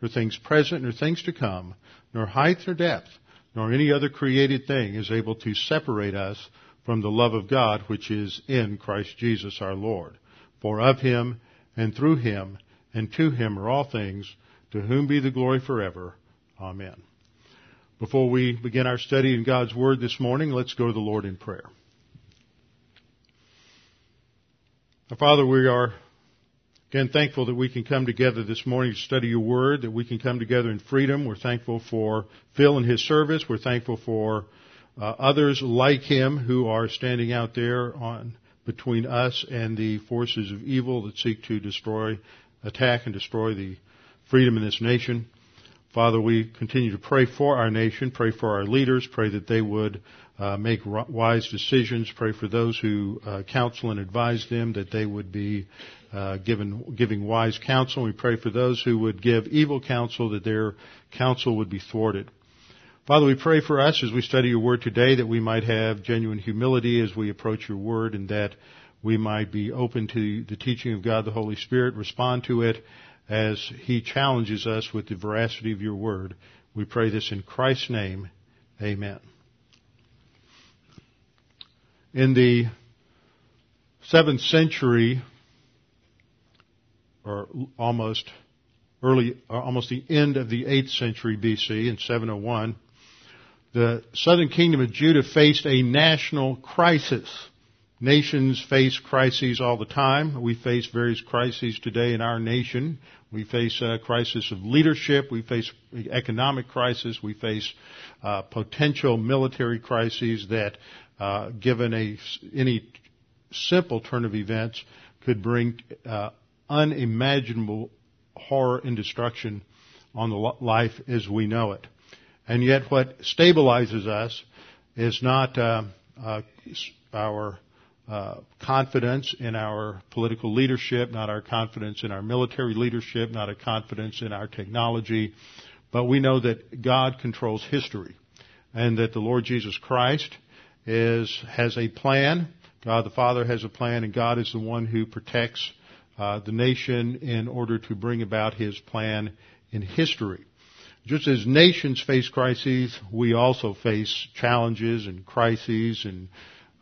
nor things present, nor things to come, nor height nor depth, nor any other created thing is able to separate us from the love of God which is in Christ Jesus our Lord. For of him, and through him, and to him are all things, to whom be the glory forever. Amen. Before we begin our study in God's Word this morning, let's go to the Lord in prayer. Father, we are Again, thankful that we can come together this morning to study your word, that we can come together in freedom. We're thankful for Phil and his service. We're thankful for uh, others like him who are standing out there on between us and the forces of evil that seek to destroy, attack and destroy the freedom in this nation. Father, we continue to pray for our nation, pray for our leaders, pray that they would uh, make wise decisions, pray for those who uh, counsel and advise them that they would be uh, given, giving wise counsel. We pray for those who would give evil counsel that their counsel would be thwarted. Father, we pray for us as we study your word today that we might have genuine humility as we approach your word and that we might be open to the teaching of God the Holy Spirit, respond to it as he challenges us with the veracity of your word. We pray this in Christ's name. Amen. In the seventh century, or almost early, or almost the end of the 8th century BC in 701, the southern kingdom of Judah faced a national crisis. Nations face crises all the time. We face various crises today in our nation. We face a crisis of leadership. We face economic crisis. We face uh, potential military crises that, uh, given a, any simple turn of events, could bring uh, unimaginable horror and destruction on the life as we know it. And yet what stabilizes us is not uh, uh, our uh, confidence in our political leadership, not our confidence in our military leadership, not a confidence in our technology, but we know that God controls history and that the Lord Jesus Christ is, has a plan. God the Father has a plan and God is the one who protects uh, the nation in order to bring about his plan in history. Just as nations face crises, we also face challenges and crises and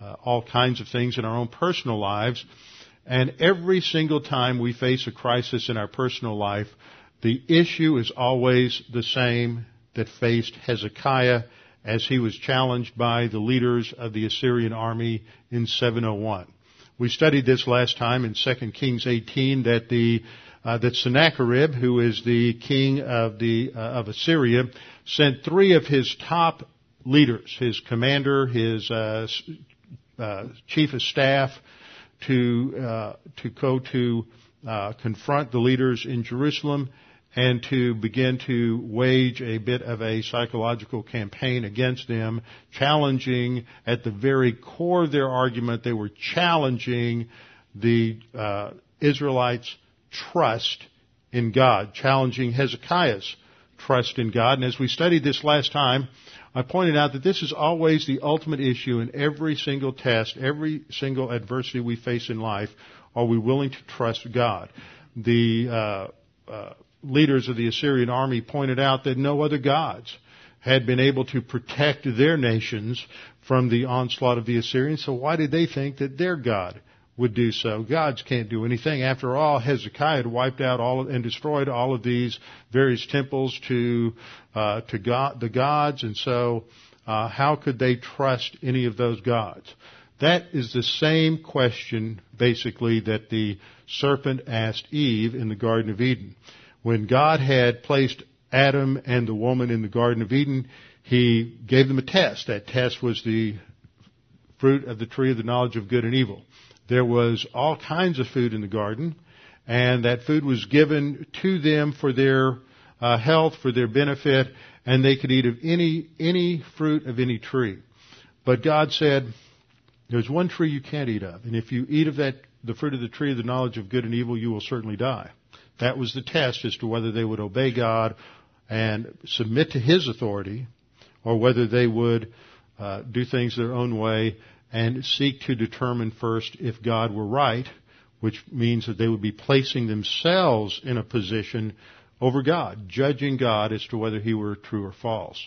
uh, all kinds of things in our own personal lives. And every single time we face a crisis in our personal life, the issue is always the same that faced Hezekiah as he was challenged by the leaders of the Assyrian army in 701. We studied this last time in 2 Kings 18 that the uh, that Sennacherib, who is the king of the uh, of Assyria, sent three of his top leaders, his commander, his uh, chief of staff, to uh, to go to uh, confront the leaders in Jerusalem and to begin to wage a bit of a psychological campaign against them, challenging at the very core of their argument, they were challenging the uh, Israelites' trust in God, challenging Hezekiah's trust in God. And as we studied this last time, I pointed out that this is always the ultimate issue in every single test, every single adversity we face in life. Are we willing to trust God? The uh, uh, leaders of the Assyrian army pointed out that no other gods had been able to protect their nations from the onslaught of the Assyrians, so why did they think that their God would do so. Gods can't do anything. After all, Hezekiah had wiped out all of, and destroyed all of these various temples to uh, to God, the gods, and so uh, how could they trust any of those gods? That is the same question, basically, that the serpent asked Eve in the Garden of Eden. When God had placed Adam and the woman in the Garden of Eden, He gave them a test. That test was the fruit of the tree of the knowledge of good and evil. There was all kinds of food in the garden, and that food was given to them for their uh, health, for their benefit, and they could eat of any any fruit of any tree. But God said, "There's one tree you can't eat of, and if you eat of that, the fruit of the tree of the knowledge of good and evil, you will certainly die." That was the test as to whether they would obey God and submit to His authority, or whether they would uh, do things their own way and seek to determine first if God were right, which means that they would be placing themselves in a position over God, judging God as to whether he were true or false.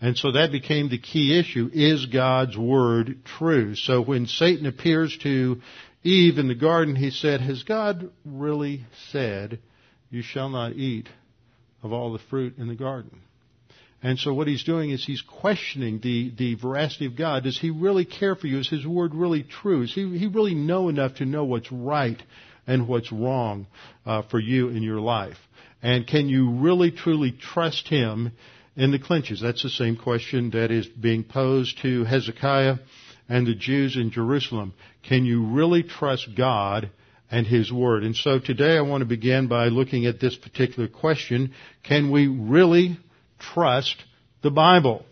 And so that became the key issue. Is God's word true? So when Satan appears to Eve in the garden, he said, Has God really said, You shall not eat of all the fruit in the garden? And so what he's doing is he's questioning the, the veracity of God. Does he really care for you? Is his word really true? Does he, he really know enough to know what's right and what's wrong uh, for you in your life? And can you really truly trust him in the clinches? That's the same question that is being posed to Hezekiah and the Jews in Jerusalem. Can you really trust God and His Word? And so today I want to begin by looking at this particular question. Can we really trust the Bible?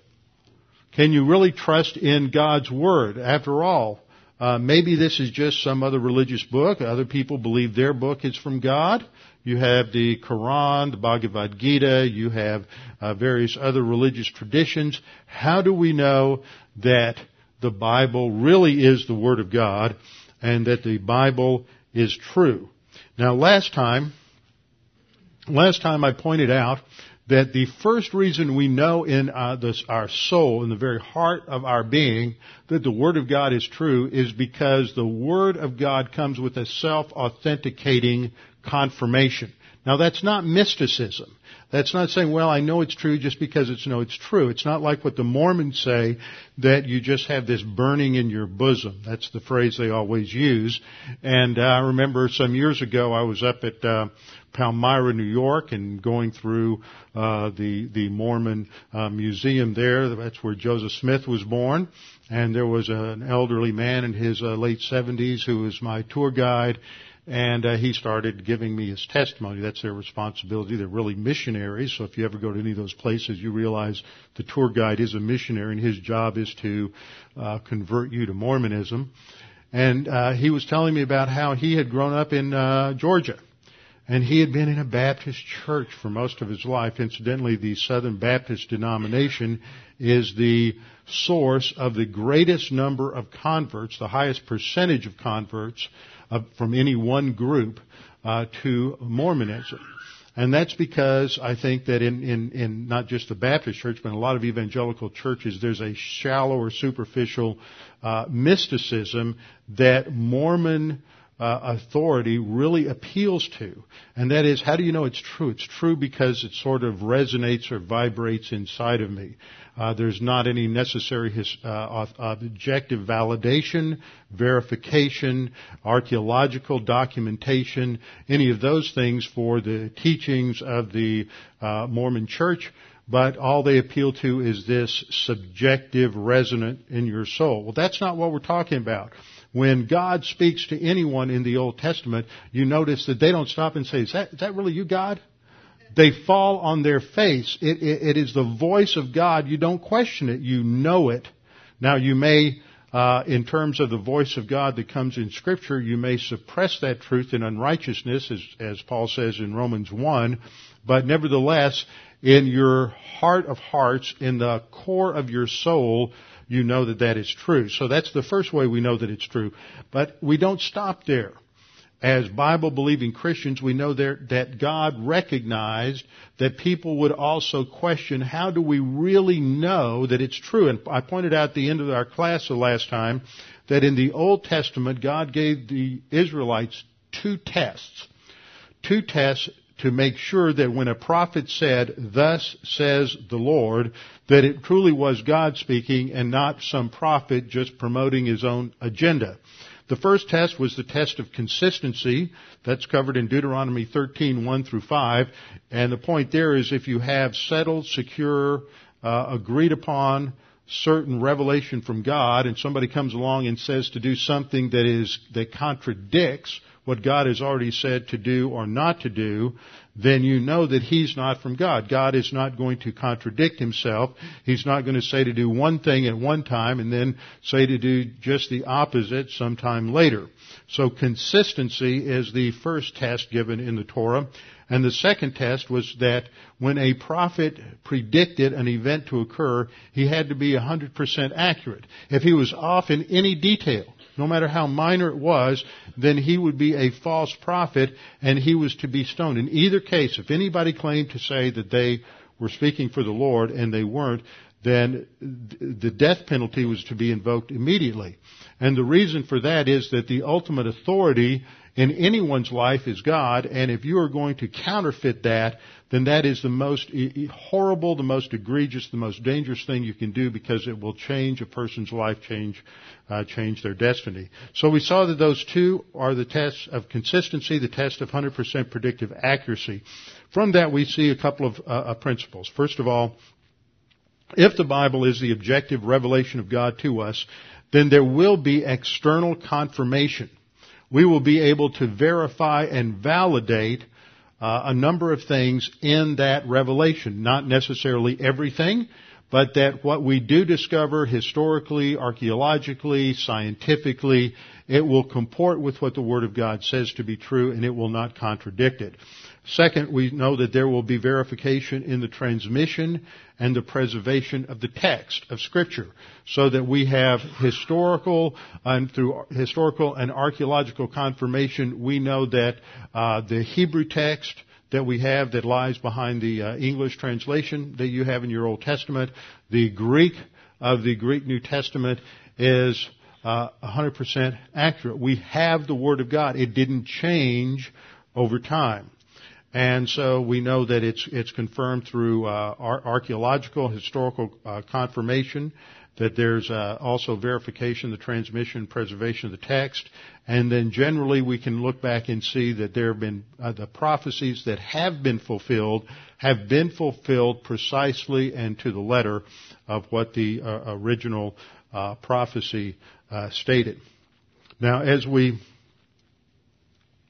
Can you really trust in God's Word? After all, uh, maybe this is just some other religious book. Other people believe their book is from God. You have the Quran, the Bhagavad Gita. You have uh, various other religious traditions. How do we know that the Bible really is the Word of God and that the Bible is true? Now, last time, last time I pointed out that the first reason we know in uh, this, our soul, in the very heart of our being, that the Word of God is true is because the Word of God comes with a self-authenticating confirmation. Now that's not mysticism. That's not saying, well, I know it's true just because it's no, it's true. It's not like what the Mormons say that you just have this burning in your bosom. That's the phrase they always use. And uh, I remember some years ago I was up at uh, Palmyra, New York, and going through uh, the the Mormon uh, museum there. That's where Joseph Smith was born. And there was an elderly man in his uh, late 70s who was my tour guide and uh, he started giving me his testimony. That's their responsibility. They're really missionaries. So if you ever go to any of those places, you realize the tour guide is a missionary, and his job is to uh, convert you to Mormonism. And uh, he was telling me about how he had grown up in uh, Georgia. And he had been in a Baptist church for most of his life. Incidentally, the Southern Baptist denomination is the source of the greatest number of converts, the highest percentage of converts uh, from any one group uh, to Mormonism. And that's because I think that in, in, in not just the Baptist church, but in a lot of evangelical churches, there's a shallow or superficial uh, mysticism that Mormon uh, authority really appeals to. And that is, how do you know it's true? It's true because it sort of resonates or vibrates inside of me. Uh, there's not any necessary his, uh, objective validation, verification, archaeological documentation, any of those things for the teachings of the uh, Mormon Church. But all they appeal to is this subjective resonant in your soul. Well, that's not what we're talking about. When God speaks to anyone in the Old Testament, you notice that they don't stop and say, is that, is that really you, God? They fall on their face. It, it, it is the voice of God. You don't question it. You know it. Now you may, uh, in terms of the voice of God that comes in Scripture, you may suppress that truth in unrighteousness, as, as Paul says in Romans 1, but nevertheless, in your heart of hearts, in the core of your soul, you know that that is true. So that's the first way we know that it's true. But we don't stop there. As Bible believing Christians, we know there, that God recognized that people would also question, how do we really know that it's true? And I pointed out at the end of our class the last time that in the Old Testament, God gave the Israelites two tests. Two tests to make sure that when a prophet said, thus says the Lord, that it truly was God speaking and not some prophet just promoting his own agenda. The first test was the test of consistency. That's covered in Deuteronomy 13, 1 through 5. And the point there is if you have settled, secure, uh, agreed upon, certain revelation from God and somebody comes along and says to do something that is, that contradicts what God has already said to do or not to do, then you know that He's not from God. God is not going to contradict Himself. He's not going to say to do one thing at one time and then say to do just the opposite sometime later. So consistency is the first test given in the Torah. And the second test was that when a prophet predicted an event to occur, he had to be 100% accurate. If he was off in any detail, no matter how minor it was, then he would be a false prophet and he was to be stoned. In either case, if anybody claimed to say that they were speaking for the Lord and they weren't, then the death penalty was to be invoked immediately. And the reason for that is that the ultimate authority in anyone's life is God, and if you are going to counterfeit that, then that is the most horrible, the most egregious, the most dangerous thing you can do because it will change a person's life, change, uh, change their destiny. So we saw that those two are the tests of consistency, the test of 100% predictive accuracy. From that we see a couple of uh, uh, principles. First of all, if the Bible is the objective revelation of God to us, then there will be external confirmation. We will be able to verify and validate uh, a number of things in that revelation. Not necessarily everything, but that what we do discover historically, archaeologically, scientifically, it will comport with what the Word of God says to be true and it will not contradict it. Second, we know that there will be verification in the transmission and the preservation of the text of Scripture, so that we have historical and through historical and archaeological confirmation, we know that uh, the Hebrew text that we have that lies behind the uh, English translation that you have in your Old Testament, the Greek of the Greek New Testament is uh, 100% accurate. We have the Word of God. It didn't change over time. And so we know that it's, it's confirmed through uh, archaeological, historical uh, confirmation, that there's uh, also verification, the transmission, preservation of the text, and then generally we can look back and see that there have been uh, the prophecies that have been fulfilled have been fulfilled precisely and to the letter of what the uh, original uh, prophecy stated. Now, as we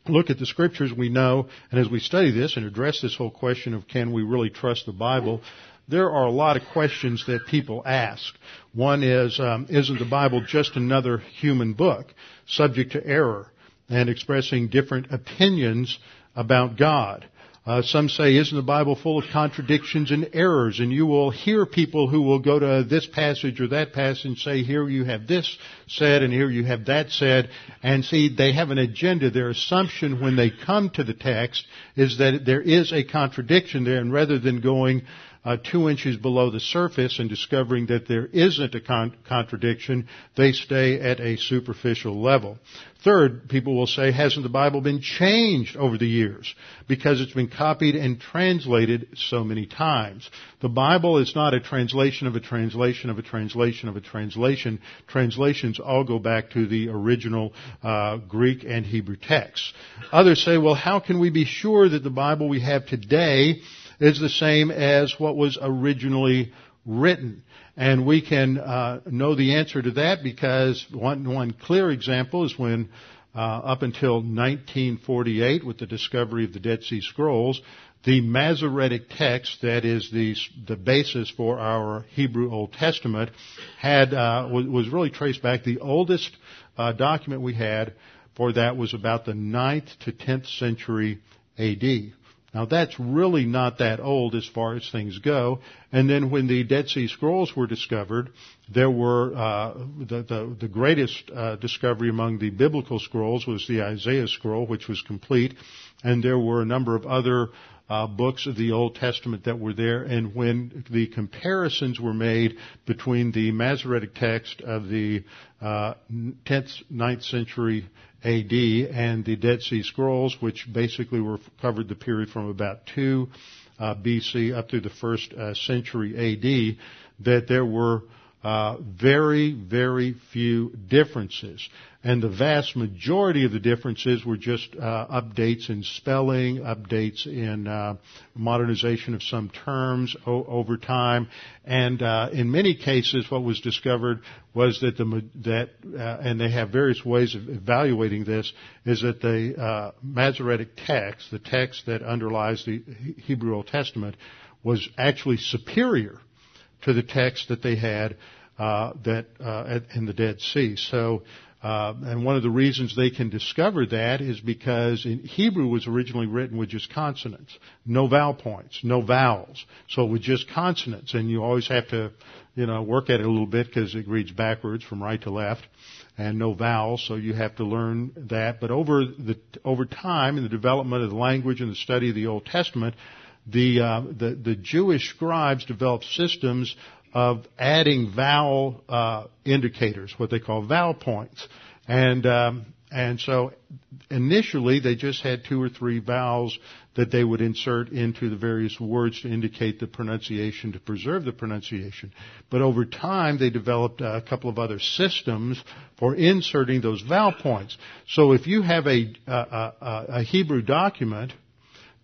look at the scriptures, we know, and as we study this and address this whole question of can we really trust the Bible, there are a lot of questions that people ask. One is, um, isn't the Bible just another human book subject to error and expressing different opinions about God? Uh, some say, isn't the Bible full of contradictions and errors? And you will hear people who will go to this passage or that passage and say, here you have this said and here you have that said. And see, they have an agenda. Their assumption when they come to the text is that there is a contradiction there. And rather than going, uh, two inches below the surface and discovering that there isn't a con- contradiction, they stay at a superficial level. Third, people will say, hasn't the Bible been changed over the years? Because it's been copied and translated so many times. The Bible is not a translation of a translation of a translation of a translation. Translations all go back to the original uh, Greek and Hebrew texts. Others say, well, how can we be sure that the Bible we have today is the same as what was originally written. And we can uh, know the answer to that because one, one clear example is when uh, up until 1948 with the discovery of the Dead Sea Scrolls, the Masoretic text, that is the, the basis for our Hebrew Old Testament, had, uh, was, was, really traced back. The oldest uh, document we had for that was about the 9th to 10th century AD. Now that's really not that old as far as things go. And then when the Dead Sea Scrolls were discovered, there were uh, the, the, the greatest uh, discovery among the biblical scrolls was the Isaiah scroll, which was complete, and there were a number of other uh, books of the Old Testament that were there, and when the comparisons were made between the Masoretic text of the uh, 10th, 9th century AD and the Dead Sea Scrolls, which basically were covered the period from about 2 uh, BC up through the first uh, century AD, that there were uh, very, very few differences. And the vast majority of the differences were just uh, updates in spelling, updates in uh, modernization of some terms o- over time, and uh, in many cases, what was discovered was that the that uh, and they have various ways of evaluating this is that the uh, Masoretic text, the text that underlies the Hebrew Old Testament, was actually superior to the text that they had uh, that uh, in the Dead Sea. So, uh, and one of the reasons they can discover that is because Hebrew was originally written with just consonants, no vowel points, no vowels. So with just consonants, and you always have to, you know, work at it a little bit because it reads backwards from right to left, and no vowels. So you have to learn that. But over the over time, in the development of the language and the study of the Old Testament, the, uh, the, the Jewish scribes developed systems of adding vowel uh, indicators, what they call vowel points, and um, and so initially they just had two or three vowels that they would insert into the various words to indicate the pronunciation to preserve the pronunciation. But over time they developed a couple of other systems for inserting those vowel points. So if you have a, a, a, a Hebrew document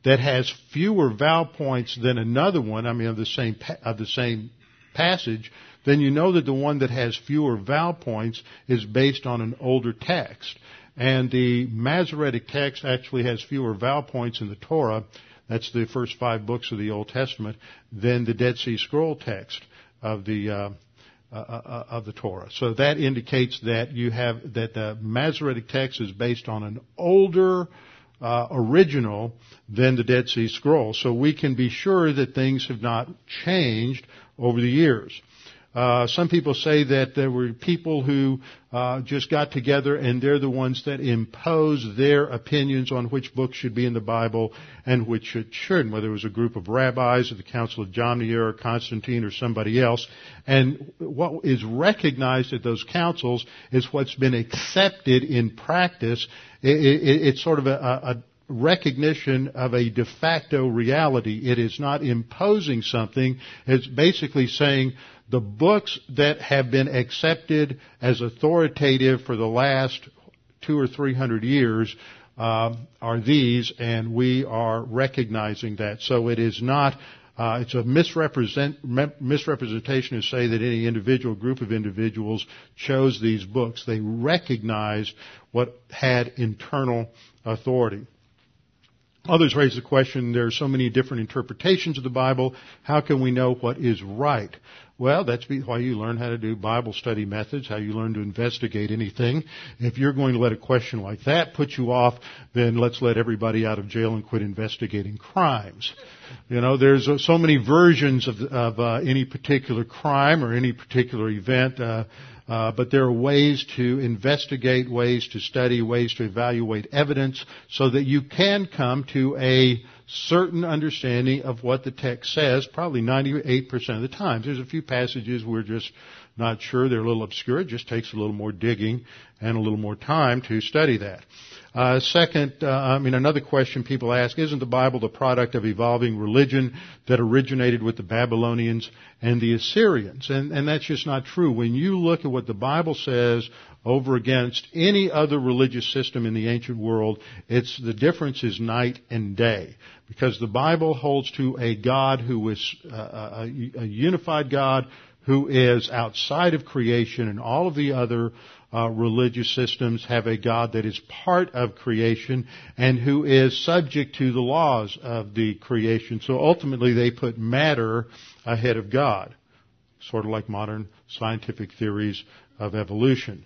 that has fewer vowel points than another one, I mean, of the same of the same passage, then you know that the one that has fewer vowel points is based on an older text. And the Masoretic text actually has fewer vowel points in the Torah. That's the first five books of the Old Testament than the Dead Sea Scroll text of the uh, uh, uh, of the Torah. So that indicates that you have that the Masoretic text is based on an older uh, original than the Dead Sea Scroll. So we can be sure that things have not changed over the years. Uh, some people say that there were people who uh, just got together and they're the ones that impose their opinions on which books should be in the Bible and which should, shouldn't, whether it was a group of rabbis or the Council of Jamnia or Constantine or somebody else. And what is recognized at those councils is what's been accepted in practice. It, it, it's sort of a, a recognition of a de facto reality. It is not imposing something. It's basically saying the books that have been accepted as authoritative for the last two or three hundred years uh, are these, and we are recognizing that. So it is not. Uh, it's a misrepresent, misrepresentation to say that any individual group of individuals chose these books. They recognized what had internal authority. Others raise the question, there are so many different interpretations of the Bible, how can we know what is right? Well, that's why you learn how to do Bible study methods, how you learn to investigate anything. If you're going to let a question like that put you off, then let's let everybody out of jail and quit investigating crimes. You know, there's uh, so many versions of, of uh, any particular crime or any particular event. Uh, uh, but there are ways to investigate, ways to study, ways to evaluate evidence so that you can come to a certain understanding of what the text says, probably 98% of the time. There's a few passages we're just not sure, they're a little obscure, it just takes a little more digging and a little more time to study that. Uh, second, uh, I mean, another question people ask, isn't the Bible the product of evolving religion that originated with the Babylonians and the Assyrians? And, and that's just not true. When you look at what the Bible says over against any other religious system in the ancient world, it's, the difference is night and day. Because the Bible holds to a God who is uh, a, a unified God who is outside of creation and all of the other uh, religious systems have a God that is part of creation and who is subject to the laws of the creation. So ultimately they put matter ahead of God, sort of like modern scientific theories of evolution.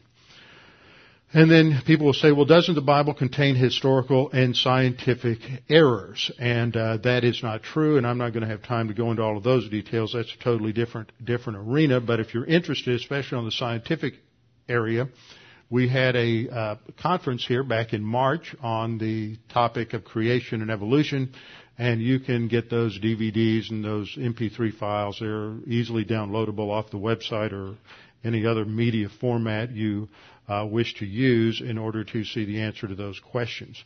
And then people will say, well, doesn't the Bible contain historical and scientific errors? And uh, that is not true, and I'm not going to have time to go into all of those details. That's a totally different different arena. But if you're interested, especially on the scientific area, we had a uh, conference here back in March on the topic of creation and evolution, and you can get those DVDs and those MP3 files. They're easily downloadable off the website or any other media format you uh, wish to use in order to see the answer to those questions.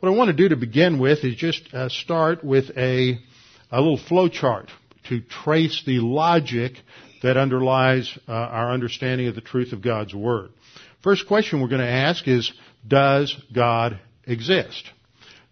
What I want to do to begin with is just uh, start with a, a little flow chart to trace the logic that underlies uh, our understanding of the truth of God's Word. First question we're going to ask is, does God exist?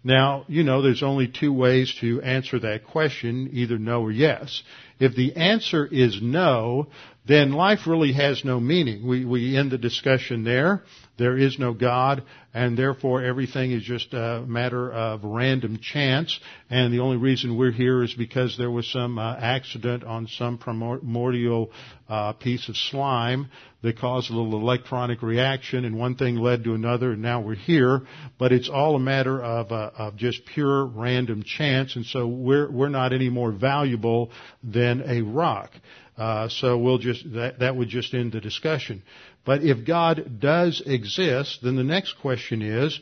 Now, you know, there's only two ways to answer that question, either no or yes. If the answer is no, then life really has no meaning. We, we end the discussion there. There is no God, and therefore everything is just a matter of random chance. And the only reason we're here is because there was some uh, accident on some primordial uh, piece of slime that caused a little electronic reaction, and one thing led to another, and now we're here. But it's all a matter of, uh, of just pure random chance, and so we're we're not any more valuable than a rock. Uh, so we'll just that that would just end the discussion. But if God does exist, then the next question is,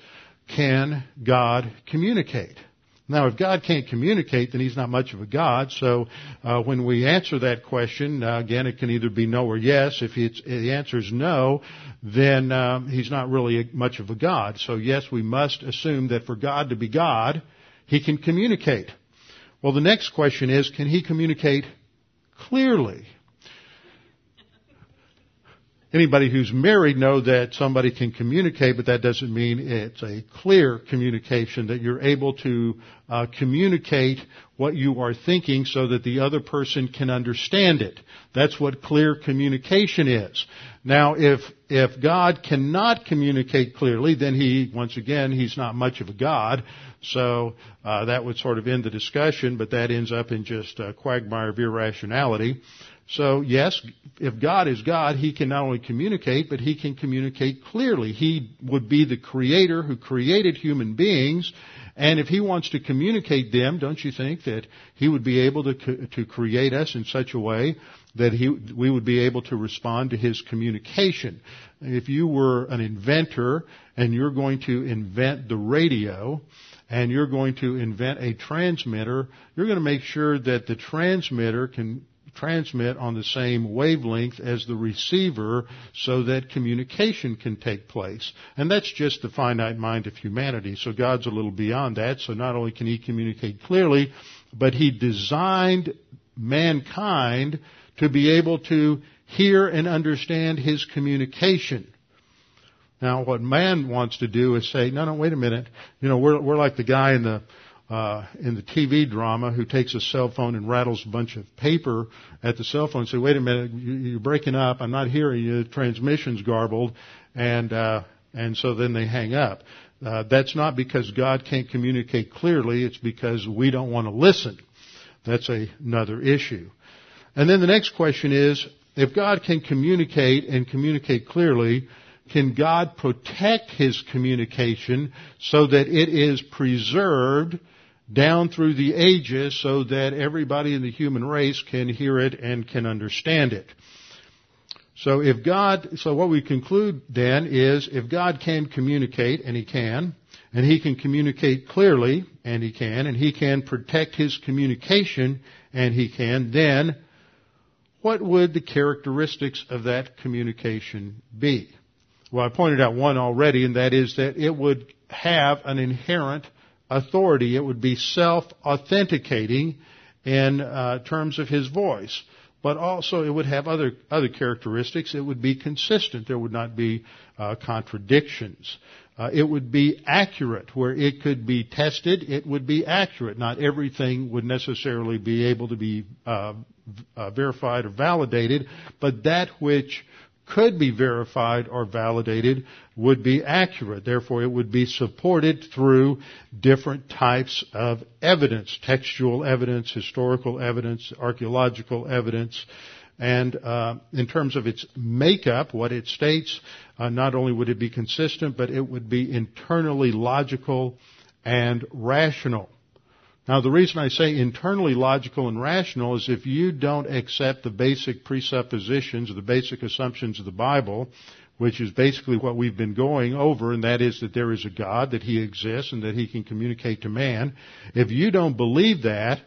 can God communicate? Now, if God can't communicate, then He's not much of a God. So, uh, when we answer that question, uh, again, it can either be no or yes. If the answer is no, then um, He's not really much of a God. So, yes, we must assume that for God to be God, He can communicate. Well, the next question is, can He communicate clearly? Anybody who's married know that somebody can communicate, but that doesn't mean it's a clear communication, that you're able to uh, communicate what you are thinking so that the other person can understand it. That's what clear communication is. Now, if, if God cannot communicate clearly, then he, once again, he's not much of a God. So, uh, that would sort of end the discussion, but that ends up in just a quagmire of irrationality. So yes, if God is God, He can not only communicate, but He can communicate clearly. He would be the creator who created human beings, and if He wants to communicate them, don't you think that He would be able to, to create us in such a way that he, we would be able to respond to His communication? If you were an inventor and you're going to invent the radio, and you're going to invent a transmitter, you're going to make sure that the transmitter can transmit on the same wavelength as the receiver so that communication can take place. And that's just the finite mind of humanity. So God's a little beyond that. So not only can He communicate clearly, but He designed mankind to be able to hear and understand His communication. Now, what man wants to do is say, no, no, wait a minute. You know, we're, we're like the guy in the, uh, in the TV drama who takes a cell phone and rattles a bunch of paper at the cell phone and say, wait a minute, you're breaking up. I'm not hearing you. The transmission's garbled. And, uh, and so then they hang up. Uh, that's not because God can't communicate clearly. It's because we don't want to listen. That's a, another issue. And then the next question is, if God can communicate and communicate clearly, can God protect His communication so that it is preserved down through the ages so that everybody in the human race can hear it and can understand it. So if God, so what we conclude then is if God can communicate, and He can, and He can communicate clearly, and He can, and He can protect His communication, and He can, then what would the characteristics of that communication be? Well, I pointed out one already, and that is that it would have an inherent authority. It would be self-authenticating in uh, terms of his voice. But also it would have other, other characteristics. It would be consistent. There would not be uh, contradictions. Uh, it would be accurate. Where it could be tested, it would be accurate. Not everything would necessarily be able to be uh, uh verified or validated, but that which could be verified or validated would be accurate. Therefore, it would be supported through different types of evidence, textual evidence, historical evidence, archaeological evidence, And uh, in terms of its makeup, what it states, uh, not only would it be consistent, but it would be internally logical and rational. Now, the reason I say internally logical and rational is if you don't accept the basic presuppositions or the basic assumptions of the Bible, which is basically what we've been going over, and that is that there is a God, that He exists, and that He can communicate to man. If you don't believe that,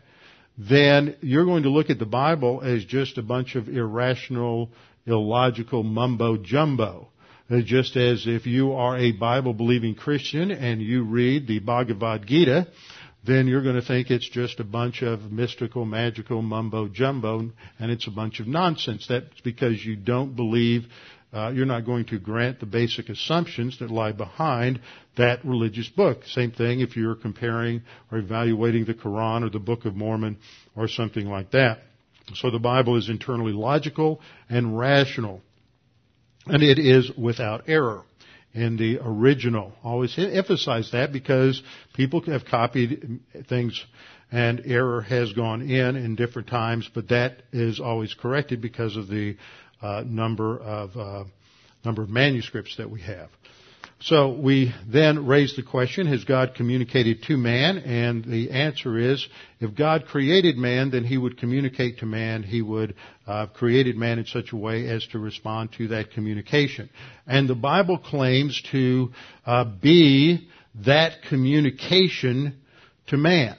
then you're going to look at the Bible as just a bunch of irrational, illogical mumbo jumbo. Uh, just as if you are a Bible believing Christian and you read the Bhagavad Gita, then you're going to think it's just a bunch of mystical, magical mumbo jumbo, and it's a bunch of nonsense. That's because you don't believe, uh, you're not going to grant the basic assumptions that lie behind that religious book. Same thing if you're comparing or evaluating the Quran or the Book of Mormon or something like that. So the Bible is internally logical and rational. And it is without error in the original. Always emphasize that because people have copied things and error has gone in in different times, but that is always corrected because of the uh, number of uh, number of manuscripts that we have. So we then raise the question, has God communicated to man? And the answer is, if God created man, then he would communicate to man. He would uh, created man in such a way as to respond to that communication. And the Bible claims to uh, be that communication to man.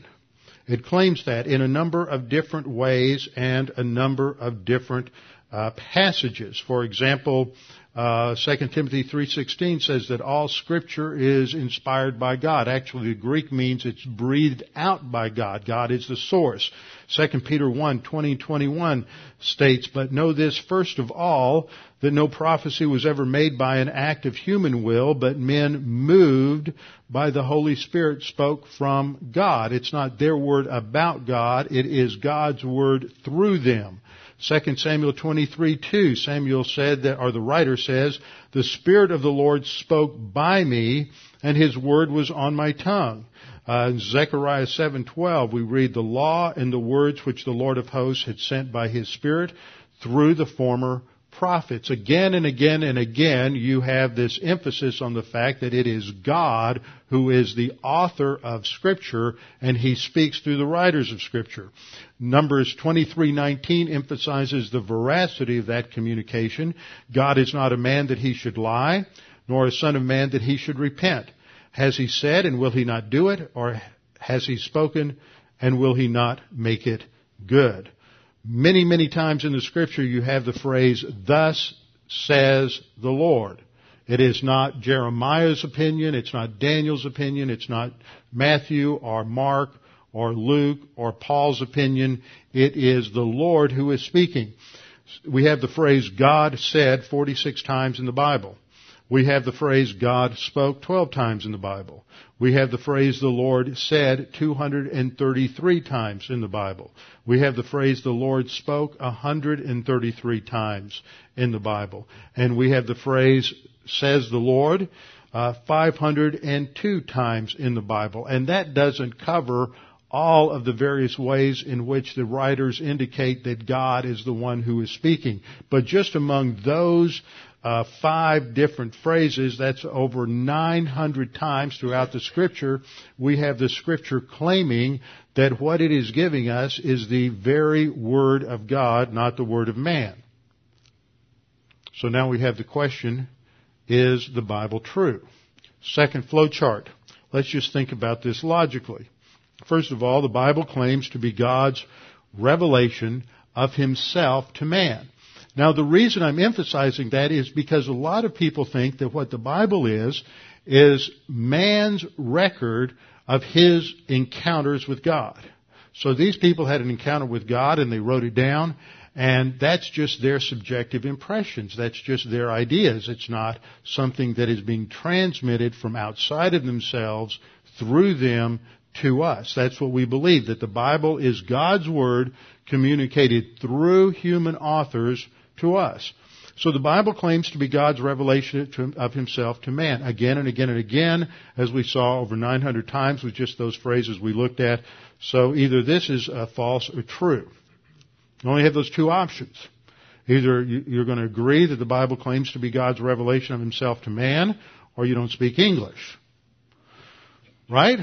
It claims that in a number of different ways and a number of different uh, passages. For example, uh, 2 Timothy 3.16 says that all scripture is inspired by God. Actually, the Greek means it's breathed out by God. God is the source. 2 Peter 1, 20 21 states, But know this first of all, that no prophecy was ever made by an act of human will, but men moved by the Holy Spirit spoke from God. It's not their word about God, it is God's word through them. 2 Samuel 23, 2, Samuel said that, or the writer says, the Spirit of the Lord spoke by me, and His word was on my tongue. Uh, in Zechariah 7:12, we read the law and the words which the Lord of hosts had sent by His Spirit through the former prophets. Again and again and again, you have this emphasis on the fact that it is God who is the author of Scripture, and He speaks through the writers of Scripture. Numbers 23:19 emphasizes the veracity of that communication. God is not a man that He should lie, nor a son of man that He should repent. Has He said, and will He not do it, or has He spoken, and will He not make it good? Many, many times in the scripture you have the phrase, thus says the Lord. It is not Jeremiah's opinion, it's not Daniel's opinion, it's not Matthew or Mark or Luke or Paul's opinion. It is the Lord who is speaking. We have the phrase God said 46 times in the Bible. We have the phrase God spoke 12 times in the Bible. We have the phrase the Lord said 233 times in the Bible. We have the phrase the Lord spoke 133 times in the Bible. And we have the phrase says the Lord uh, 502 times in the Bible. And that doesn't cover all of the various ways in which the writers indicate that God is the one who is speaking. But just among those uh, five different phrases. That's over 900 times throughout the scripture. We have the scripture claiming that what it is giving us is the very word of God, not the word of man. So now we have the question, is the Bible true? Second flow chart. Let's just think about this logically. First of all, the Bible claims to be God's revelation of himself to man. Now the reason I'm emphasizing that is because a lot of people think that what the Bible is, is man's record of his encounters with God. So these people had an encounter with God and they wrote it down and that's just their subjective impressions. That's just their ideas. It's not something that is being transmitted from outside of themselves through them to us. That's what we believe, that the Bible is God's Word communicated through human authors to us. So the Bible claims to be God's revelation of himself to man again and again and again, as we saw over 900 times with just those phrases we looked at. So either this is false or true. You only have those two options. Either you're going to agree that the Bible claims to be God's revelation of himself to man, or you don't speak English. Right?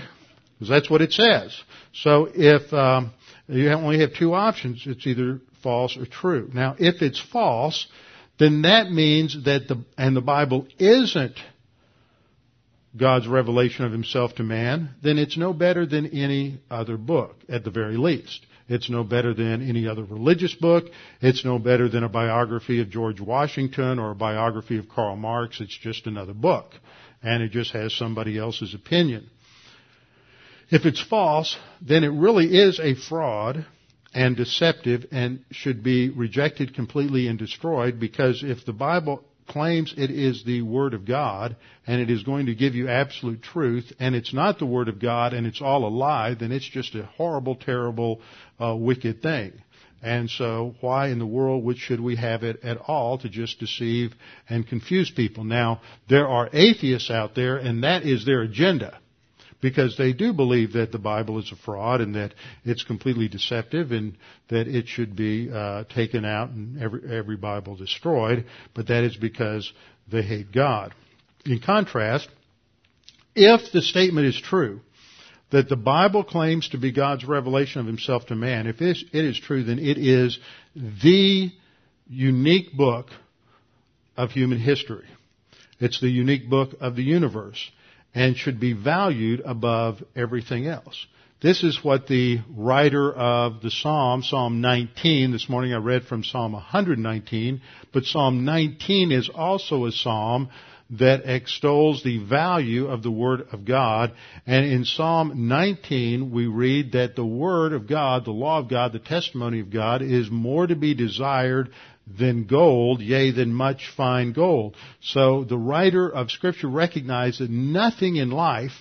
Because that's what it says. So if um, you only have two options, it's either false or true. Now, if it's false, then that means that the and the Bible isn't God's revelation of himself to man, then it's no better than any other book, at the very least. It's no better than any other religious book. It's no better than a biography of George Washington or a biography of Karl Marx. It's just another book. And it just has somebody else's opinion. If it's false, then it really is a fraud and deceptive and should be rejected completely and destroyed because if the Bible claims it is the Word of God and it is going to give you absolute truth and it's not the Word of God and it's all a lie, then it's just a horrible, terrible, uh, wicked thing. And so why in the world would, should we have it at all to just deceive and confuse people? Now, there are atheists out there and that is their agenda because they do believe that the Bible is a fraud and that it's completely deceptive and that it should be uh, taken out and every, every Bible destroyed, but that is because they hate God. In contrast, if the statement is true, that the Bible claims to be God's revelation of Himself to man, if it is true, then it is the unique book of human history. It's the unique book of the universe and should be valued above everything else. This is what the writer of the Psalm, Psalm 19, this morning I read from Psalm 119, but Psalm 19 is also a psalm that extols the value of the Word of God. And in Psalm 19, we read that the Word of God, the law of God, the testimony of God is more to be desired than gold, yea, than much fine gold. So the writer of scripture recognized that nothing in life,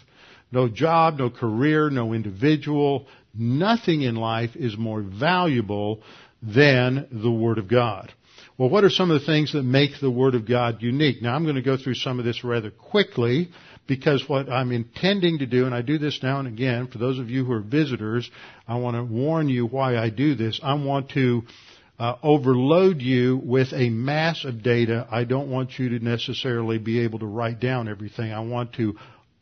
no job, no career, no individual, nothing in life is more valuable than the Word of God. Well, what are some of the things that make the Word of God unique? Now I'm going to go through some of this rather quickly because what I'm intending to do, and I do this now and again, for those of you who are visitors, I want to warn you why I do this. I want to uh, overload you with a mass of data. I don't want you to necessarily be able to write down everything. I want to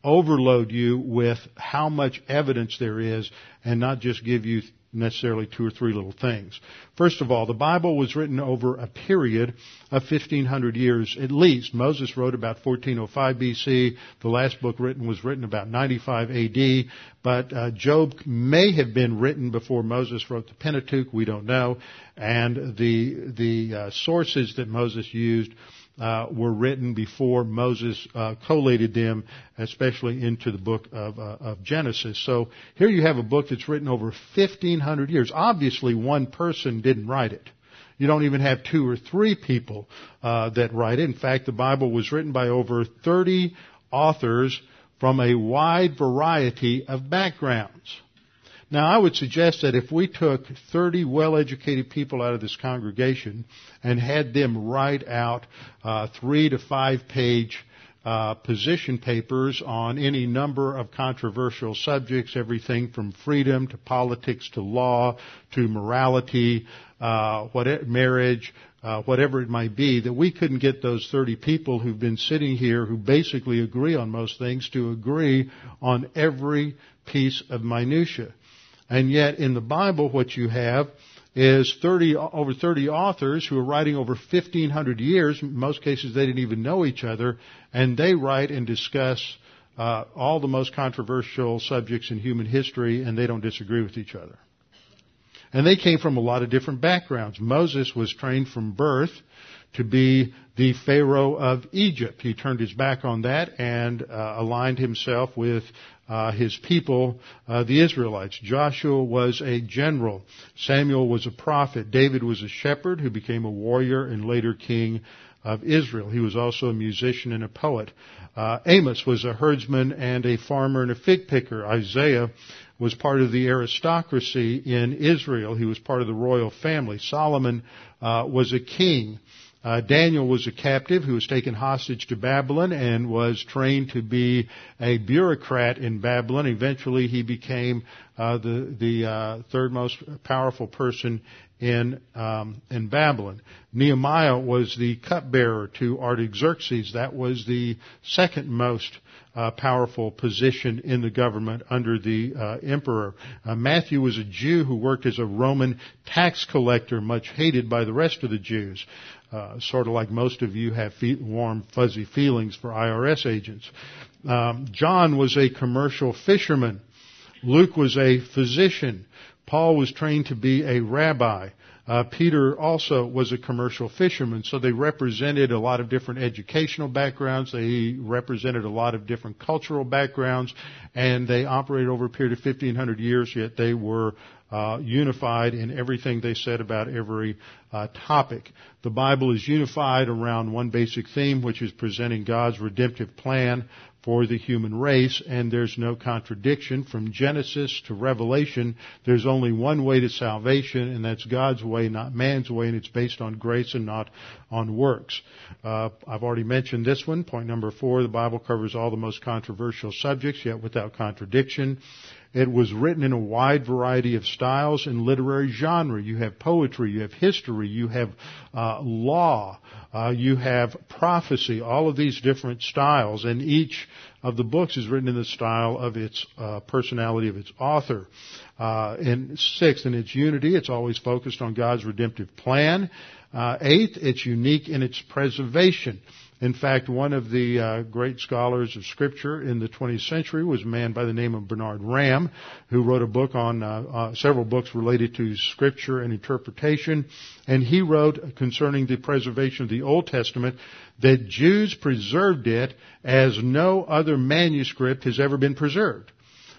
overload you with how much evidence there is and not just give you necessarily two or three little things. First of all, the Bible was written over a period of 1500 years at least. Moses wrote about 1405 BC. The last book written was written about 95 AD. But uh, Job may have been written before Moses wrote the Pentateuch. We don't know. And the the uh, sources that Moses used uh, were written before Moses uh, collated them, especially into the book of, uh, of, Genesis. So here you have a book that's written over 1,500 years. Obviously, one person didn't write it. You don't even have two or three people uh, that write it. In fact, the Bible was written by over 30 authors from a wide variety of backgrounds. Now, I would suggest that if we took 30 well-educated people out of this congregation and had them write out uh, three to five page uh, position papers on any number of controversial subjects, everything from freedom to politics to law to morality, uh, what, marriage, uh, whatever it might be, that we couldn't get those 30 people who've been sitting here who basically agree on most things to agree on every piece of minutia. And yet in the Bible what you have is 30, over 30 authors who are writing over 1500 years. In most cases they didn't even know each other and they write and discuss uh, all the most controversial subjects in human history and they don't disagree with each other. And they came from a lot of different backgrounds. Moses was trained from birth to be the Pharaoh of Egypt. He turned his back on that and uh, aligned himself with uh, his people, uh, the Israelites. Joshua was a general. Samuel was a prophet. David was a shepherd who became a warrior and later king of Israel. He was also a musician and a poet. Uh, Amos was a herdsman and a farmer and a fig picker. Isaiah was part of the aristocracy in Israel. He was part of the royal family. Solomon uh, was a king. Uh, Daniel was a captive who was taken hostage to Babylon and was trained to be a bureaucrat in Babylon. Eventually he became uh, the the uh, third most powerful person in um, in Babylon. Nehemiah was the cupbearer to Artaxerxes. That was the second most uh, powerful position in the government under the uh, emperor. Uh, Matthew was a Jew who worked as a Roman tax collector, much hated by the rest of the Jews. Uh, sort of like most of you have fe- warm, fuzzy feelings for IRS agents. Um, John was a commercial fisherman. Luke was a physician. Paul was trained to be a rabbi. Uh, Peter also was a commercial fisherman, so they represented a lot of different educational backgrounds. They represented a lot of different cultural backgrounds, and they operated over a period of 1500 years. Yet they were uh, unified in everything they said about every uh, topic. The Bible is unified around one basic theme, which is presenting God's redemptive plan for the human race, and there's no contradiction from Genesis to Revelation. There's only one way to salvation, and that's God's way, not man's way, and it's based on grace and not on works. Uh, I've already mentioned this one. Point number four: the Bible covers all the most controversial subjects, yet without contradiction. It was written in a wide variety of styles and literary genre. You have poetry, you have history, you have uh, law, uh, you have prophecy, all of these different styles, and each of the books is written in the style of its uh, personality of its author. Uh, and sixth, in its unity, it's always focused on God's redemptive plan. Uh, eighth, it's unique in its preservation. In fact, one of the uh, great scholars of Scripture in the 20th century was a man by the name of Bernard Ramm, who wrote a book on uh, uh, several books related to Scripture and interpretation. And he wrote concerning the preservation of the Old Testament that Jews preserved it as no other manuscript has ever been preserved.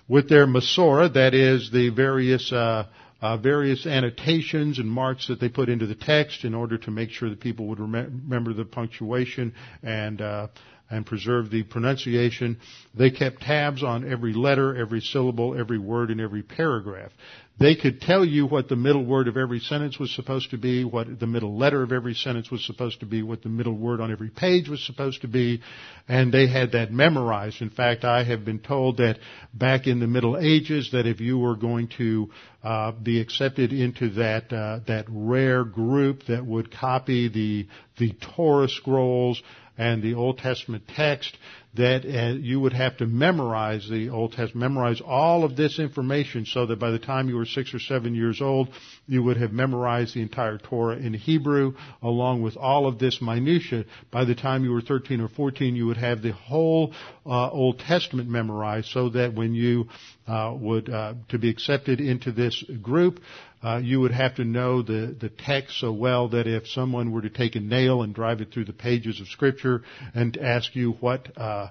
With their Masorah, that is the various uh, uh, various annotations and marks that they put into the text in order to make sure that people would rem- remember the punctuation and uh, and preserve the pronunciation. They kept tabs on every letter, every syllable, every word, and every paragraph. They could tell you what the middle word of every sentence was supposed to be, what the middle letter of every sentence was supposed to be, what the middle word on every page was supposed to be, and they had that memorized. In fact, I have been told that back in the Middle Ages, that if you were going to uh, be accepted into that uh, that rare group that would copy the the Torah scrolls and the Old Testament text, that uh, you would have to memorize the Old Testament, memorize all of this information so that by the time you were six or seven years old, you would have memorized the entire Torah in Hebrew along with all of this minutia. By the time you were 13 or 14, you would have the whole uh, Old Testament memorized so that when you uh, would, uh, to be accepted into this group, uh, you would have to know the, the text so well that if someone were to take a nail and drive it through the pages of Scripture and ask you what uh,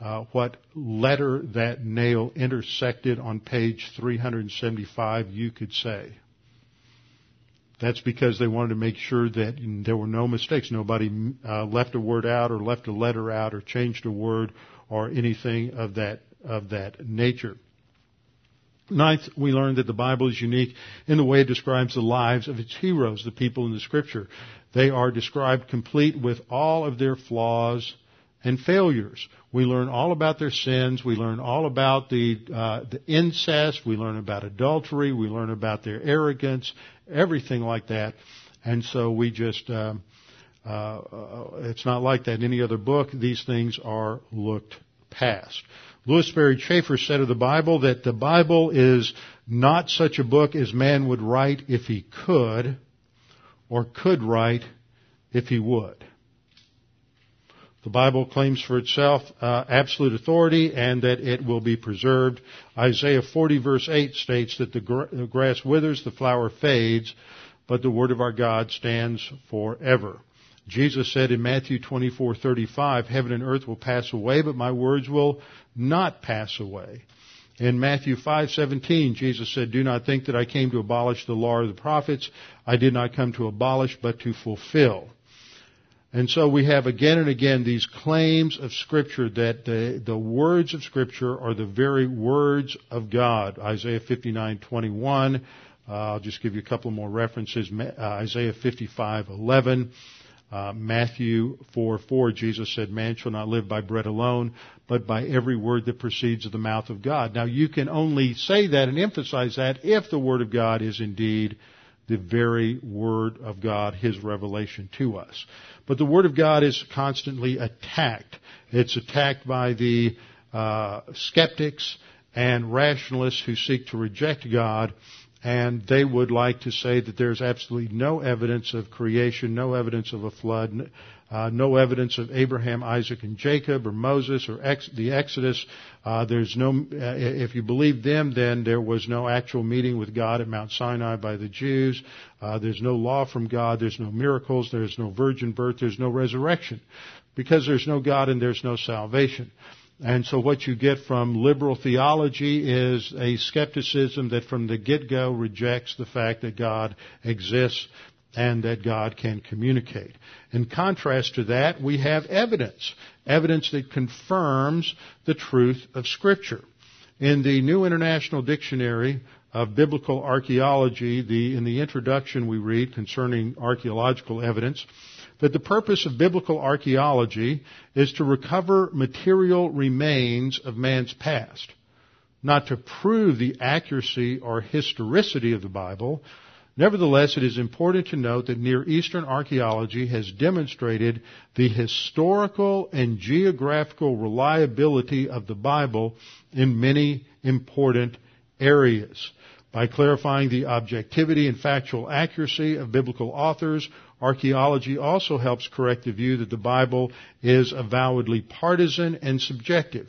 uh, what letter that nail intersected on page 375, you could say. That's because they wanted to make sure that there were no mistakes. Nobody uh, left a word out or left a letter out or changed a word or anything of that of that nature. Ninth, we learn that the Bible is unique in the way it describes the lives of its heroes, the people in the scripture. They are described complete with all of their flaws and failures. We learn all about their sins. We learn all about the, uh, the incest. We learn about adultery. We learn about their arrogance, everything like that. And so we just, um, uh, uh, it's not like that in any other book. These things are looked past. Lewis Sperry Chafer said of the Bible that the Bible is not such a book as man would write if he could, or could write if he would. The Bible claims for itself uh, absolute authority and that it will be preserved. Isaiah 40 verse 8 states that the, gra- the grass withers, the flower fades, but the word of our God stands forever. Jesus said in Matthew 24:35, "Heaven and earth will pass away, but my words will not pass away." In Matthew 5:17, Jesus said, "Do not think that I came to abolish the law or the prophets. I did not come to abolish, but to fulfill." And so we have again and again these claims of Scripture that the, the words of Scripture are the very words of God. Isaiah 59:21. Uh, I'll just give you a couple more references. Uh, Isaiah 55:11. Uh, Matthew 4 4, Jesus said, Man shall not live by bread alone, but by every word that proceeds of the mouth of God. Now you can only say that and emphasize that if the Word of God is indeed the very Word of God, His revelation to us. But the Word of God is constantly attacked. It's attacked by the uh, skeptics and rationalists who seek to reject God and they would like to say that there's absolutely no evidence of creation, no evidence of a flood, uh, no evidence of Abraham, Isaac, and Jacob, or Moses, or ex- the Exodus. Uh, there's no. Uh, if you believe them, then there was no actual meeting with God at Mount Sinai by the Jews. Uh, there's no law from God. There's no miracles. There's no virgin birth. There's no resurrection, because there's no God and there's no salvation. And so what you get from liberal theology is a skepticism that from the get-go rejects the fact that God exists and that God can communicate. In contrast to that, we have evidence. Evidence that confirms the truth of Scripture. In the New International Dictionary of Biblical Archaeology, the, in the introduction we read concerning archaeological evidence, that the purpose of biblical archaeology is to recover material remains of man's past, not to prove the accuracy or historicity of the Bible. Nevertheless, it is important to note that Near Eastern archaeology has demonstrated the historical and geographical reliability of the Bible in many important areas. By clarifying the objectivity and factual accuracy of biblical authors, archaeology also helps correct the view that the Bible is avowedly partisan and subjective.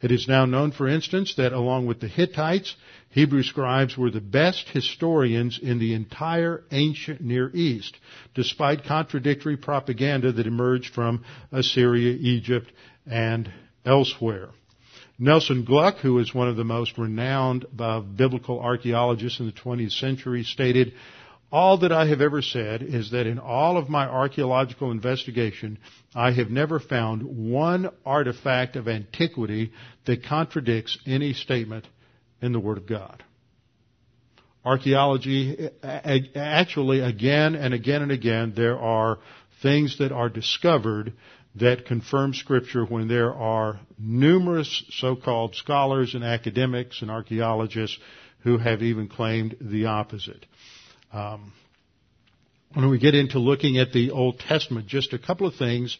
It is now known, for instance, that along with the Hittites, Hebrew scribes were the best historians in the entire ancient Near East, despite contradictory propaganda that emerged from Assyria, Egypt, and elsewhere. Nelson Glueck, who is one of the most renowned uh, biblical archaeologists in the 20th century, stated, all that I have ever said is that in all of my archaeological investigation, I have never found one artifact of antiquity that contradicts any statement in the Word of God. Archaeology, actually, again and again and again, there are things that are discovered that confirm Scripture when there are numerous so-called scholars and academics and archaeologists who have even claimed the opposite. Um, when we get into looking at the Old Testament, just a couple of things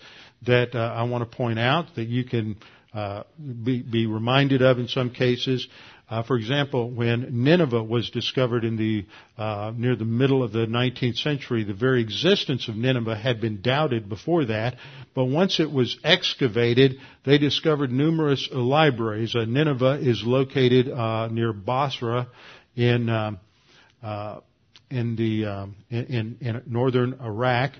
that uh, I want to point out that you can uh, be, be, reminded of in some cases. Uh, for example, when Nineveh was discovered in the uh, near the middle of the 19th century, the very existence of Nineveh had been doubted before that. But once it was excavated, they discovered numerous libraries. Uh, Nineveh is located uh, near Basra in um, in the um, in, in northern Iraq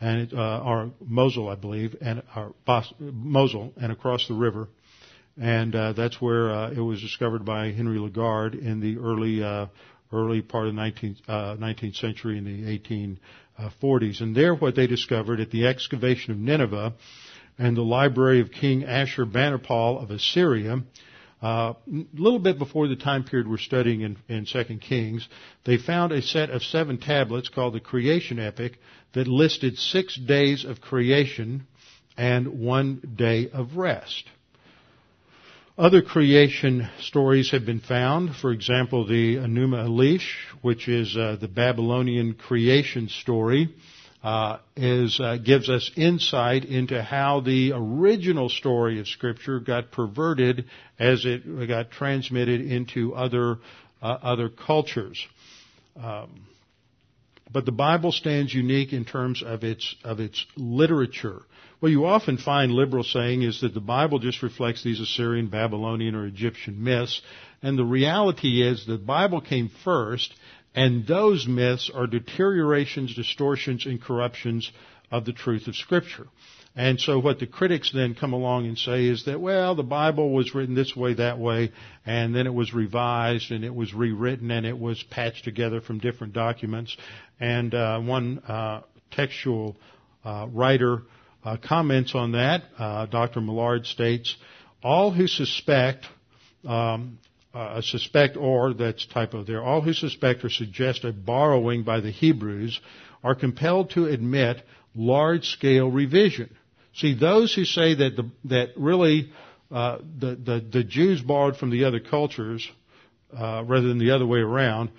and uh, or Mosul, I believe, and or Bos- Mosul, and across the river, and uh, that's where uh, it was discovered by Henry Layard in the early uh, early part of the 19th, uh, 19th century in the 1840s. And there, what they discovered at the excavation of Nineveh and the library of King Ashurbanipal of Assyria a uh, little bit before the time period we're studying in, in 2 Kings, they found a set of seven tablets called the Creation Epic that listed six days of creation and one day of rest. Other creation stories have been found. For example, the Enuma Elish, which is uh, the Babylonian creation story, uh, is uh, gives us insight into how the original story of Scripture got perverted as it got transmitted into other uh, other cultures. Um, but the Bible stands unique in terms of its of its literature. What you often find liberals saying is that the Bible just reflects these Assyrian, Babylonian, or Egyptian myths, and the reality is the Bible came first, and those myths are deteriorations, distortions, and corruptions of the truth of Scripture. And so what the critics then come along and say is that, well, the Bible was written this way, that way, and then it was revised and it was rewritten and it was patched together from different documents. And uh, one uh, textual uh, writer uh, comments on that. Uh, Dr. Millard states, all who suspect um, uh, suspect or that's typo there. All who suspect or suggest a borrowing by the Hebrews are compelled to admit large scale revision. See, those who say that the, that really uh, the, the the Jews borrowed from the other cultures uh, rather than the other way around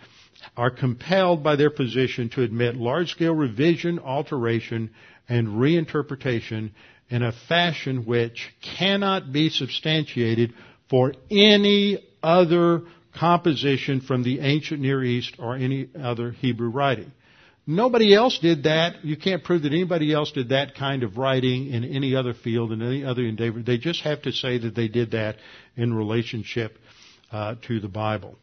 are compelled by their position to admit large scale revision, alteration, and reinterpretation in a fashion which cannot be substantiated for any other composition from the ancient Near East or any other Hebrew writing. Nobody else did that. You can't prove that anybody else did that kind of writing in any other field, in any other endeavor. They just have to say that they did that in relationship uh, to the Bible.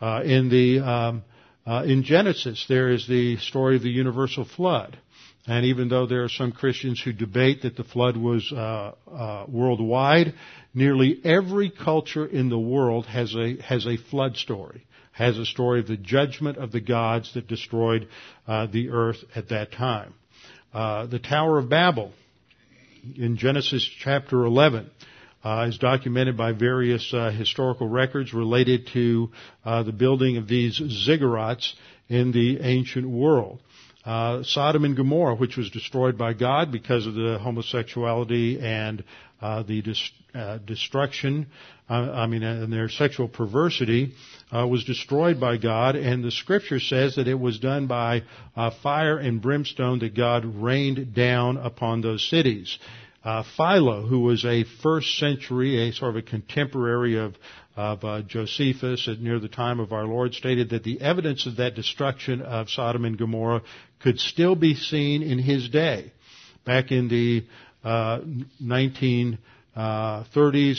Uh, in the um, uh, in Genesis, there is the story of the universal flood. And even though there are some Christians who debate that the flood was uh, uh, worldwide, nearly every culture in the world has a has a flood story, has a story of the judgment of the gods that destroyed uh, the earth at that time. Uh, the Tower of Babel in Genesis chapter 11 uh, is documented by various uh, historical records related to uh, the building of these ziggurats in the ancient world. Uh, Sodom and Gomorrah, which was destroyed by God because of the homosexuality and uh, the dis- uh, destruction, I mean, and their sexual perversity, was destroyed by God, and the Scripture says that it was done by fire and brimstone that God rained down upon those cities. Uh, Philo, who was a first century, a sort of a contemporary of, of uh, Josephus at near the time of our Lord, stated that the evidence of that destruction of Sodom and Gomorrah could still be seen in his day. Back in the uh, 1930s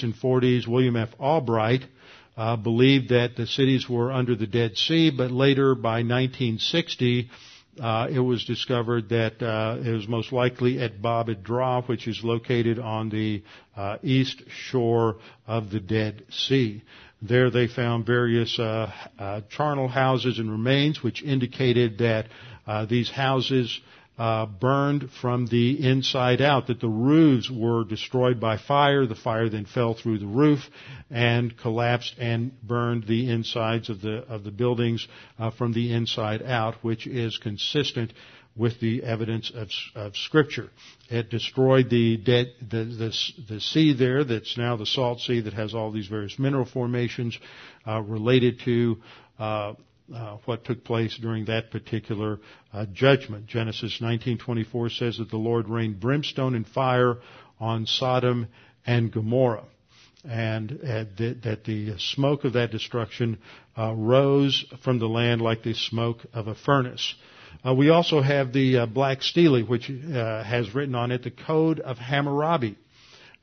and 40s, William F. Albright uh, believed that the cities were under the Dead Sea, but later by 1960, uh, it was discovered that uh, it was most likely at Bab edh-Dhra, which is located on the uh, east shore of the Dead Sea. There they found various uh, uh, charnel houses and remains, which indicated that uh, these houses uh, burned from the inside out, that the roofs were destroyed by fire. The fire then fell through the roof and collapsed and burned the insides of the, of the buildings uh, from the inside out, which is consistent with the evidence of, of Scripture. It destroyed the, the, the, the, sea there that's now the salt sea that has all these various mineral formations uh, related to uh, uh, what took place during that particular uh, judgment. Genesis 19:24 says that the Lord rained brimstone and fire on Sodom and Gomorrah, and uh, that the smoke of that destruction uh, rose from the land like the smoke of a furnace. Uh, we also have the black stele, which has written on it the Code of Hammurabi.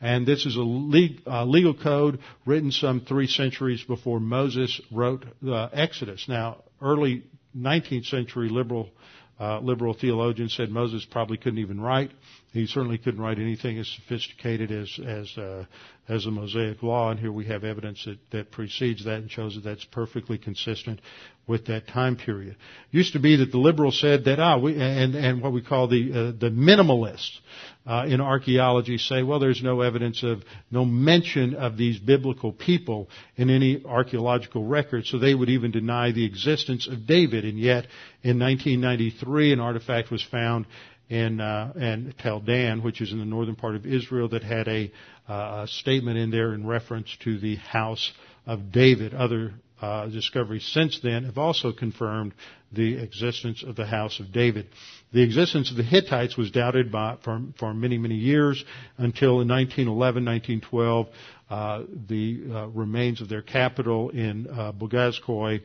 And this is a legal code written some three centuries before Moses wrote the Exodus. Now, early 19th century liberal uh, liberal theologians said Moses probably couldn't even write. He certainly couldn't write anything as sophisticated as as uh, as the Mosaic Law, and here we have evidence that, that precedes that and shows that that's perfectly consistent with that time period. It used to be that the liberals said that ah we and and what we call the uh, the minimalists uh, in archaeology say well there's no evidence of no mention of these biblical people in any archaeological record, so they would even deny the existence of David, and yet in 1993 an artifact was found in uh, and Tel Dan, which is in the northern part of Israel, that had a, uh, a statement in there in reference to the house of David. Other uh, discoveries since then have also confirmed the existence of the house of David. The existence of the Hittites was doubted by, for, for many, many years until in 1911, 1912, uh, the uh, remains of their capital in uh, Bogazkoy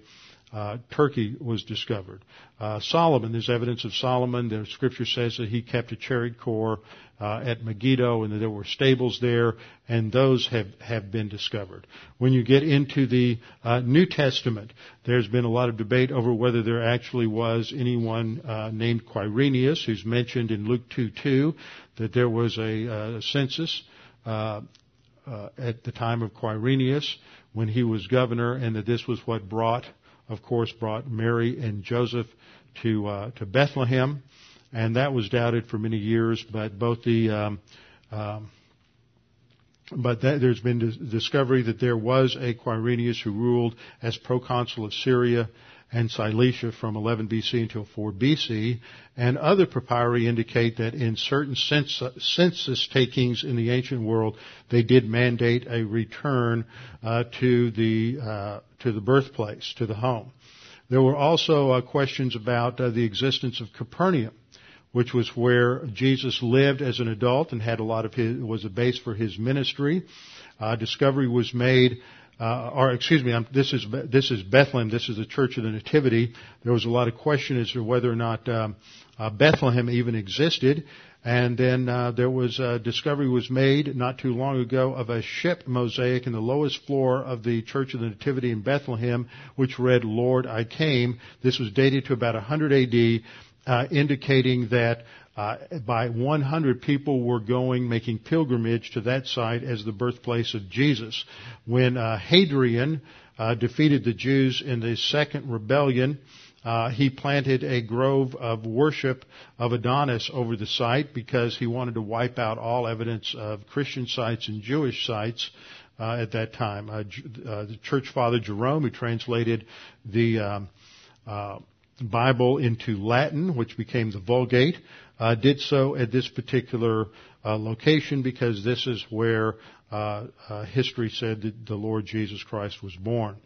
uh, Turkey was discovered. Uh, Solomon, there's evidence of Solomon. The scripture says that he kept a chariot corps uh, at Megiddo and that there were stables there, and those have, have been discovered. When you get into the uh, New Testament, there's been a lot of debate over whether there actually was anyone uh, named Quirinius, who's mentioned in Luke 2:2, that there was a, a uh, census uh, at the time of Quirinius when he was governor, and that this was what brought of course, brought Mary and Joseph to uh, to Bethlehem, and that was doubted for many years. But both the um, um, but that, there's been dis- discovery that there was a Quirinius who ruled as proconsul of Syria and Cilicia from 11 BC until 4 BC, and other papyri indicate that in certain census takings in the ancient world, they did mandate a return uh, to the uh, to the birthplace, to the home. There were also uh, questions about uh, the existence of Capernaum which was where Jesus lived as an adult and had a lot of his, was a base for his ministry. Uh, discovery was made, uh, or excuse me, I'm, this is this is Bethlehem. This is the Church of the Nativity. There was a lot of question as to whether or not um, uh, Bethlehem even existed. And then uh, there was a discovery was made not too long ago of a ship mosaic in the lowest floor of the Church of the Nativity in Bethlehem, which read, "Lord, I came." This was dated to about 100 A.D uh, indicating that uh, by 100 people were going, making pilgrimage to that site as the birthplace of Jesus. When uh, Hadrian uh, defeated the Jews in the second rebellion, uh, he planted a grove of worship of Adonis over the site because he wanted to wipe out all evidence of Christian sites and Jewish sites. Uh, at that time. Uh, the church father Jerome, who translated the um, Bible into Latin, which became the Vulgate, uh, did so at this particular uh, location because this is where uh, uh history said that the Lord Jesus Christ was born.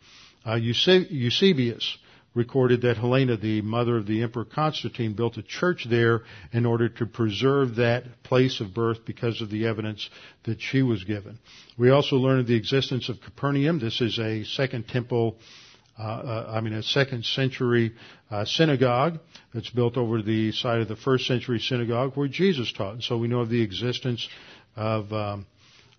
Uh, Eusebius recorded that Helena, the mother of the Emperor Constantine, built a church there in order to preserve that place of birth because of the evidence that she was given. We also learned of the existence of Capernaum. This is a Second Temple uh, uh, I mean, a second century uh, synagogue that's built over the site of the first century synagogue where Jesus taught. And so we know of the existence of um,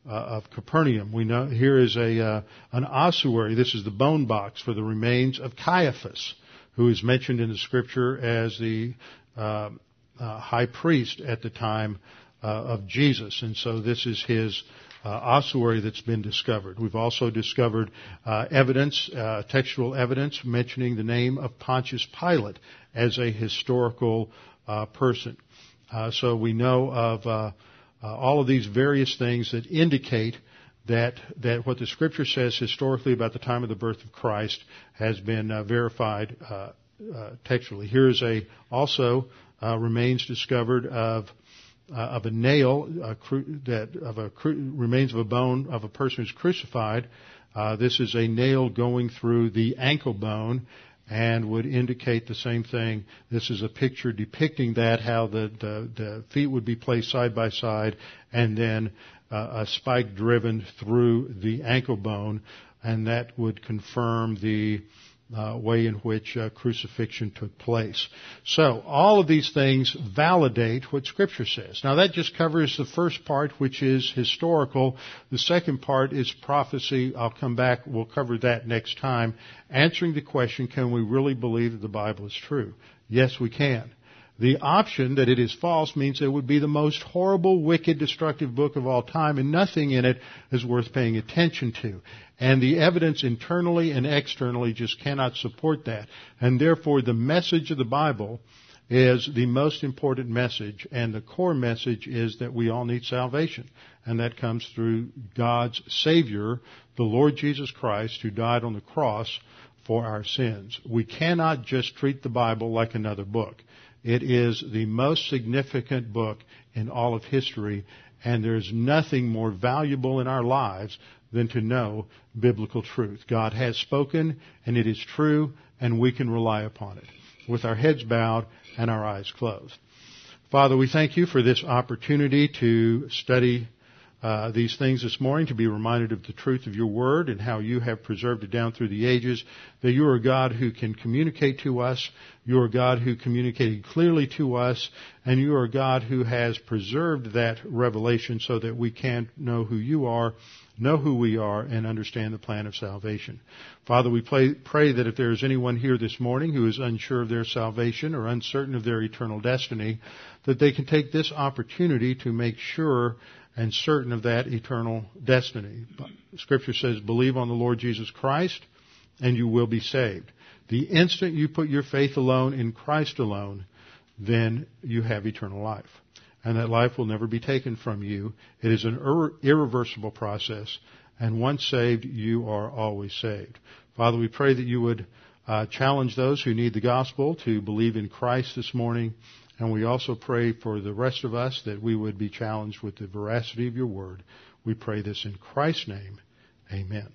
uh, of Capernaum. We know here is a uh, an ossuary. This is the bone box for the remains of Caiaphas, who is mentioned in the scripture as the uh, high priest at the time of Jesus. And so this is his uh, ossuary that's been discovered. We've also discovered uh, evidence, uh, textual evidence mentioning the name of Pontius Pilate as a historical uh, person. Uh, so we know of uh, all of these various things that indicate that that what the Scripture says historically about the time of the birth of Christ has been verified textually. Here is a also remains discovered of uh, of a nail cru- that of a cru- remains of a bone of a person who's crucified. Uh, this is a nail going through the ankle bone and would indicate the same thing. This is a picture depicting that, how the, the, the feet would be placed side by side and then uh, a spike driven through the ankle bone and that would confirm the uh, way in which uh, crucifixion took place. So all of these things validate what Scripture says. Now that just covers the first part, which is historical. The second part is prophecy. I'll come back. We'll cover that next time. Answering the question, can we really believe that the Bible is true? Yes, we can. The option that it is false means it would be the most horrible, wicked, destructive book of all time, and nothing in it is worth paying attention to. And the evidence internally and externally just cannot support that. And therefore, the message of the Bible is the most important message, and the core message is that we all need salvation. And that comes through God's Savior, the Lord Jesus Christ, who died on the cross for our sins. We cannot just treat the Bible like another book. It is the most significant book in all of history, and there's nothing more valuable in our lives than to know biblical truth. God has spoken, and it is true, and we can rely upon it with our heads bowed and our eyes closed. Father, we thank you for this opportunity to study uh, these things this morning to be reminded of the truth of your word and how you have preserved it down through the ages, that you are a God who can communicate to us, you are a God who communicated clearly to us, and you are a God who has preserved that revelation so that we can know who you are, know who we are, and understand the plan of salvation. Father, we pray, pray that if there is anyone here this morning who is unsure of their salvation or uncertain of their eternal destiny, that they can take this opportunity to make sure and certain of that eternal destiny. Scripture says, believe on the Lord Jesus Christ and you will be saved. The instant you put your faith alone in Christ alone, then you have eternal life. and that life will never be taken from you. It is an ir- irreversible process, and once saved, you are always saved. Father, we pray that you would uh, challenge those who need the gospel to believe in Christ this morning, and we also pray for the rest of us that we would be challenged with the veracity of your word. We pray this in Christ's name. Amen.